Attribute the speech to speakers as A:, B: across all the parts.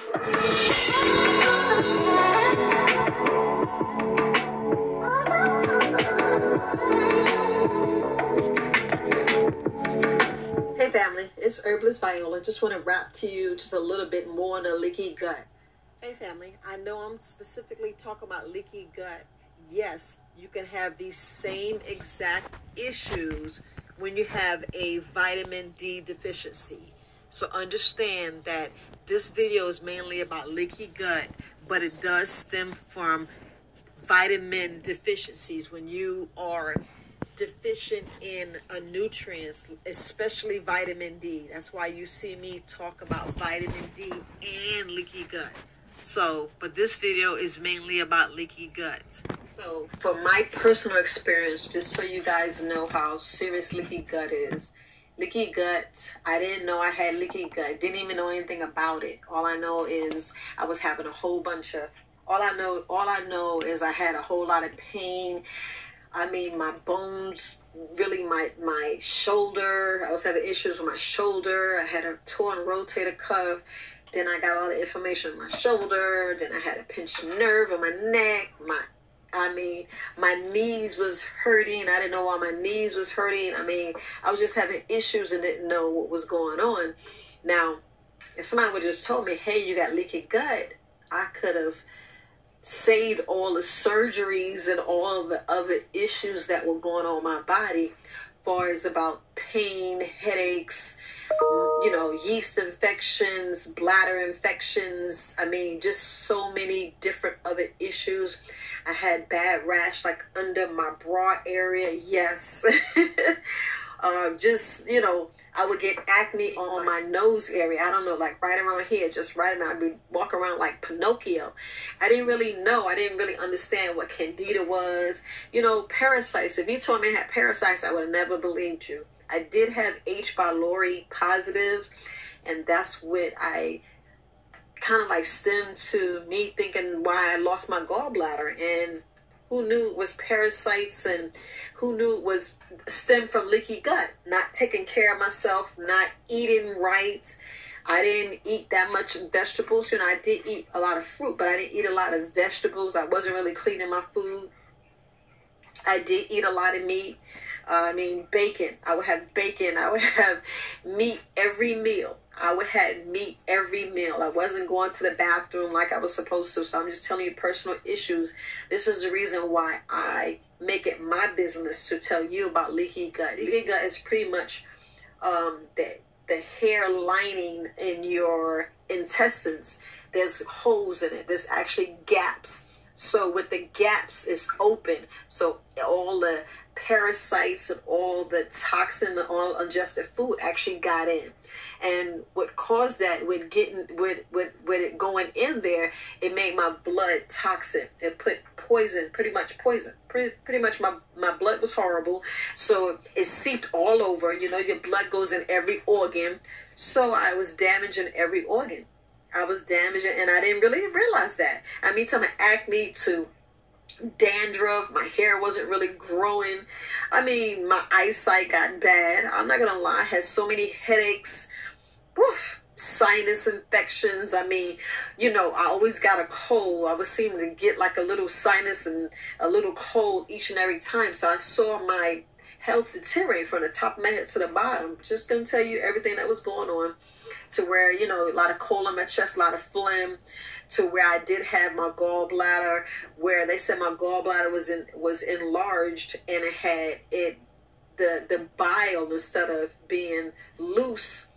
A: Hey family, it's Herbalist Viola. Just want to rap to you just a little bit more on the leaky gut. Hey family, I know I'm specifically talking about leaky gut. Yes, you can have these same exact issues when you have a vitamin D deficiency. So understand that this video is mainly about leaky gut, but it does stem from vitamin deficiencies when you are deficient in a nutrients, especially vitamin D. That's why you see me talk about vitamin D and leaky gut. So, but this video is mainly about leaky gut. So, for my personal experience, just so you guys know how serious leaky gut is, leaky gut, I didn't know I had leaky gut. Didn't even know anything about it. All I know is I was having a whole bunch of all I know all I know is I had a whole lot of pain I mean, my bones, really my my shoulder. I was having issues with my shoulder. I had a torn rotator cuff. Then I got all the of inflammation in my shoulder. Then I had a pinched nerve in my neck. My, I mean, my knees was hurting. I didn't know why my knees was hurting. I mean, I was just having issues and didn't know what was going on. Now, if somebody would just told me, "Hey, you got leaky gut," I could have saved all the surgeries and all the other issues that were going on my body far as about pain headaches you know yeast infections bladder infections i mean just so many different other issues i had bad rash like under my bra area yes uh, just you know I would get acne on my nose area. I don't know, like right around here, just right around. I'd be walking around like Pinocchio. I didn't really know. I didn't really understand what candida was. You know, parasites. If you told me I had parasites, I would have never believed you. I did have H. pylori positives, and that's what I kind of like stemmed to me thinking why I lost my gallbladder and who knew it was parasites and who knew it was stemmed from leaky gut, not taking care of myself, not eating right. I didn't eat that much vegetables. You know, I did eat a lot of fruit, but I didn't eat a lot of vegetables. I wasn't really cleaning my food. I did eat a lot of meat. Uh, I mean, bacon. I would have bacon. I would have meat every meal. I would have meat every meal. I wasn't going to the bathroom like I was supposed to. So I'm just telling you personal issues. This is the reason why I make it my business to tell you about leaky gut. Leaky gut is pretty much um, the the hair lining in your intestines. There's holes in it. There's actually gaps. So with the gaps, it's open. So all the parasites and all the toxin and all undigested food actually got in. And what caused that with getting with with with it going in there it made my blood toxic. It put poison pretty much poison. Pretty, pretty much my my blood was horrible. So it seeped all over. You know your blood goes in every organ. So i was damaging every organ. I was damaging and i didn't really realize that. I mean some acne to dandruff. My hair wasn't really growing. I mean, my eyesight got bad. I'm not gonna lie, I had so many headaches. Woof, sinus infections. I mean, you know, I always got a cold. I was seeming to get like a little sinus and a little cold each and every time. So I saw my health deteriorate from the top of my head to the bottom. Just gonna tell you everything that was going on to where, you know, a lot of coal in my chest, a lot of phlegm, to where I did have my gallbladder, where they said my gallbladder was in was enlarged and it had it the the bile instead of being loose,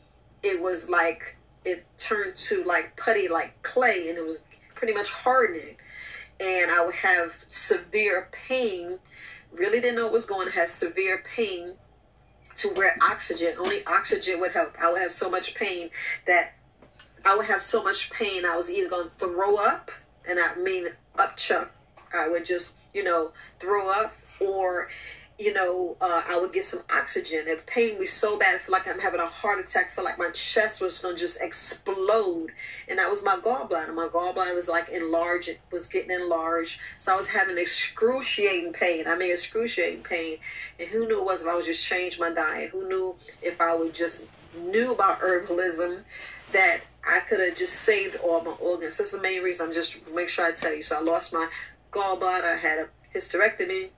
A: it was like it turned to like putty like clay and it was pretty much hardening. And I would have severe pain. Really didn't know what was going to have severe pain to where oxygen, only oxygen would help. I would have so much pain that I would have so much pain. I was either going to throw up, and I mean up chuck. I would just, you know, throw up, or, you know, uh, I would get some oxygen. If pain was so bad, I feel like I'm having a heart attack. I feel like my chest was going to just explode. And that was my gallbladder. My gallbladder was like enlarged. It was getting enlarged. So I was having excruciating pain. I mean, excruciating pain. And who knew it was if I would just change my diet? Who knew if I would just knew about herbalism that I could have just saved all my organs. That's the main reason. I'm just make sure I tell you. So I lost my gallbladder. I had a hysterectomy.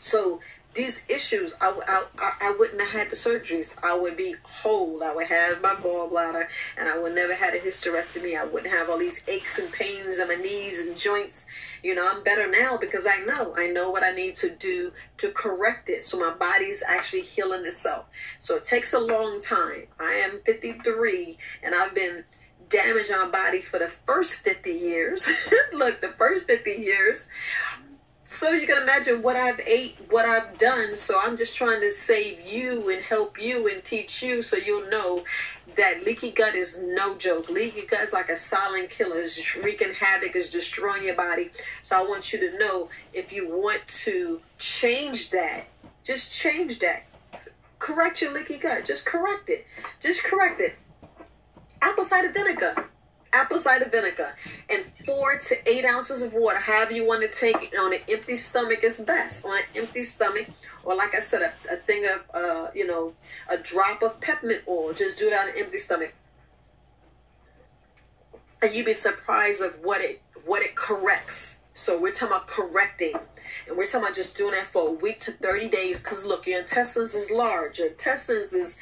A: So these issues, I, I, I wouldn't have had the surgeries. I would be whole. I would have my gallbladder and I would never had a hysterectomy. I wouldn't have all these aches and pains in my knees and joints. You know, I'm better now because I know. I know what I need to do to correct it. So my body's actually healing itself. So it takes a long time. I am 53 and I've been damaging my body for the first 50 years. Look, the first 50 years so you can imagine what I've ate, what I've done. So I'm just trying to save you and help you and teach you so you'll know that leaky gut is no joke. Leaky gut is like a silent killer. It's wreaking havoc. It's destroying your body. So I want you to know if you want to change that, just change that. Correct your leaky gut. Just correct it. Just correct it. Apple cider vinegar apple cider vinegar, and four to eight ounces of water, however you want to take it on an empty stomach is best. On an empty stomach, or like I said, a, a thing of, uh, you know, a drop of peppermint oil. Just do it on an empty stomach. And you'd be surprised of what it what it corrects. So we're talking about correcting. And we're talking about just doing that for a week to 30 days. Because look, your intestines is large. Your intestines is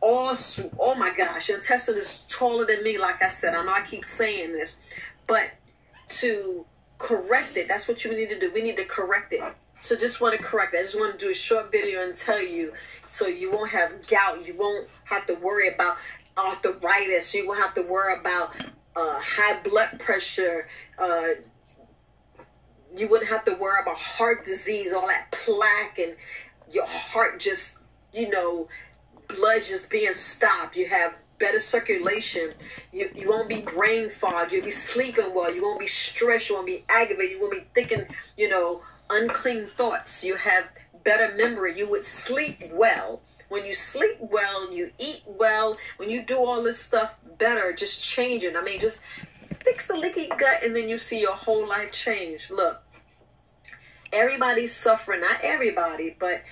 A: all oh my gosh, your intestine is taller than me, like I said. I know I keep saying this, but to correct it, that's what you need to do. We need to correct it. So just want to correct it. I just want to do a short video and tell you so you won't have gout. You won't have to worry about arthritis. You won't have to worry about uh, high blood pressure. Uh, you wouldn't have to worry about heart disease, all that plaque, and your heart just, you know, blood just being stopped. You have better circulation. You you won't be brain fog. You'll be sleeping well. You won't be stressed. You won't be aggravated. You won't be thinking, you know, unclean thoughts. You have better memory. You would sleep well. When you sleep well, you eat well. When you do all this stuff better, just change it. I mean, just fix the leaky gut, and then you see your whole life change. Look, everybody's suffering. Not everybody, but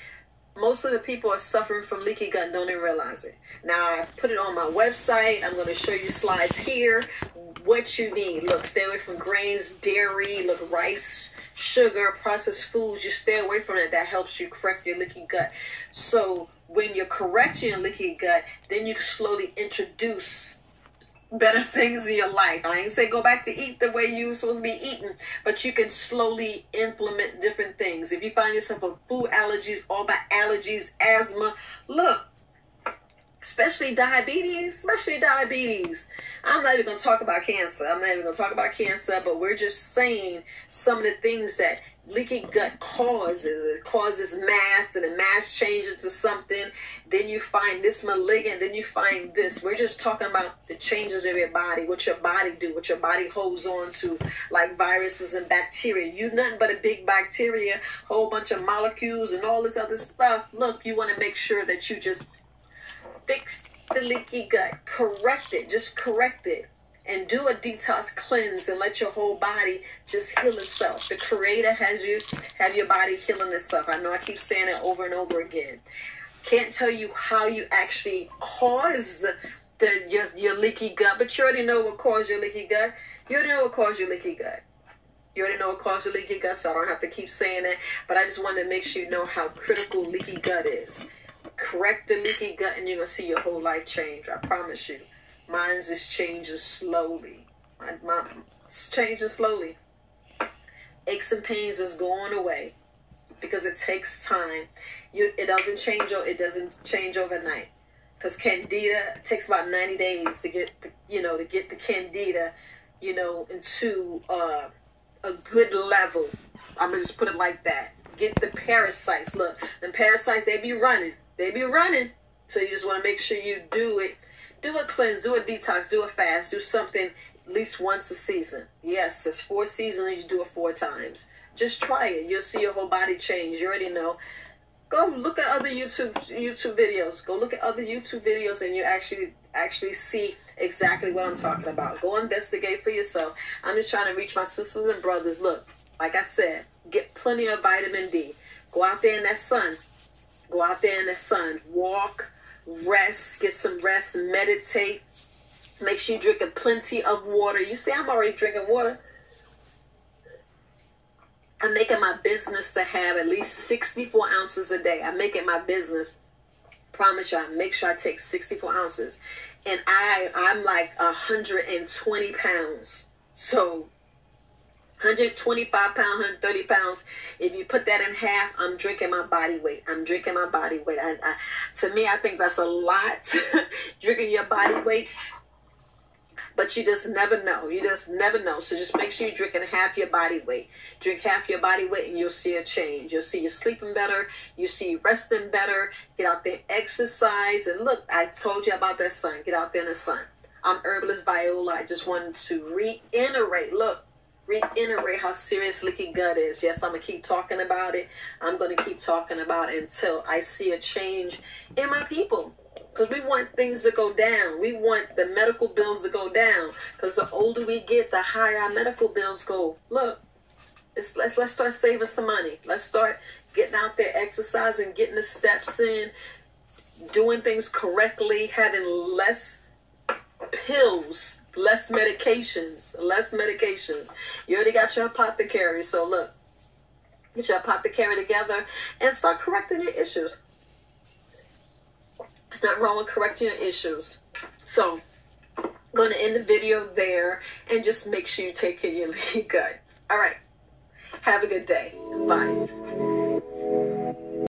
A: most of the people are suffering from leaky gut don't even realize it. Now I put it on my website. I'm going to show you slides here. What you need. Look, stay away from grains, dairy, look, rice, sugar, processed foods. Just stay away from it. That helps you correct your leaky gut. So when you're correcting your leaky gut, then you slowly introduce better things in your life. I ain't say go back to eat the way you supposed to be eating, but you can slowly implement different things. If you find yourself with food allergies, all about allergies, asthma, look, especially diabetes, especially diabetes. I'm not even going to talk about cancer. I'm not even going to talk about cancer, but we're just saying some of the things that leaky gut causes. It causes mass, and the mass changes to something. Then you find this malignant. Then you find this. We're just talking about the changes of your body, what your body do, what your body holds on to, like viruses and bacteria. You nothing but a big bacteria, whole bunch of molecules and all this other stuff. Look, you want to make sure that you just fix the leaky gut, correct it, just correct it. And do a detox cleanse and let your whole body just heal itself. The creator has you have your body healing itself. I know I keep saying it over and over again. Can't tell you how you actually cause the your, your leaky gut, but you already know what caused your leaky gut. You already know what caused your leaky gut. You already know what caused your leaky gut, so I don't have to keep saying it. But I just wanted to make sure you know how critical leaky gut is correct the leaky gut and you're gonna see your whole life change. I promise you. Mine's just changing slowly. My, my it's changing slowly. Aches and pains is going away because it takes time. You it doesn't change it doesn't change overnight. Because candida takes about 90 days to get the, you know to get the candida, you know, into uh, a good level. I'm gonna just put it like that. Get the parasites. Look, the parasites they be running they be running. So you just want to make sure you do it. Do a cleanse, do a detox, do a fast, do something at least once a season. Yes, it's four seasons, you do it four times. Just try it. You'll see your whole body change. You already know. Go look at other YouTube YouTube videos. Go look at other YouTube videos and you actually actually see exactly what I'm talking about. Go investigate for yourself. I'm just trying to reach my sisters and brothers. Look, like I said, get plenty of vitamin D. Go out there in that sun. Go out there in the sun, walk, rest, get some rest, meditate. Make sure you drink plenty of water. You see, I'm already drinking water. I'm making my business to have at least 64 ounces a day. I make it my business. Promise you, I make sure I take 64 ounces. And I I'm like 120 pounds. So 125 pounds, 130 pounds. If you put that in half, I'm drinking my body weight. I'm drinking my body weight. I, I, to me, I think that's a lot. drinking your body weight. But you just never know. You just never know. So just make sure you're drinking half your body weight. Drink half your body weight and you'll see a change. You'll see you're sleeping better. You see you resting better. Get out there, exercise. And look, I told you about that sun. Get out there in the sun. I'm Herbalist Viola. I just wanted to reiterate. Look, reiterate how serious leaky gut is. Yes, I'm gonna keep talking about it. I'm gonna keep talking about it until I see a change in my people. Because we want things to go down. We want the medical bills to go down. Because the older we get, the higher our medical bills go. Look, let's let's start saving some money. Let's start getting out there, exercising, getting the steps in, doing things correctly, having less pills less medications, less medications. You already got your apothecary, so look, get your apothecary together and start correcting your issues. It's not wrong with correcting your issues. So, I'm going to end the video there and just make sure you take care of your gut. All right. Have a good day. Bye.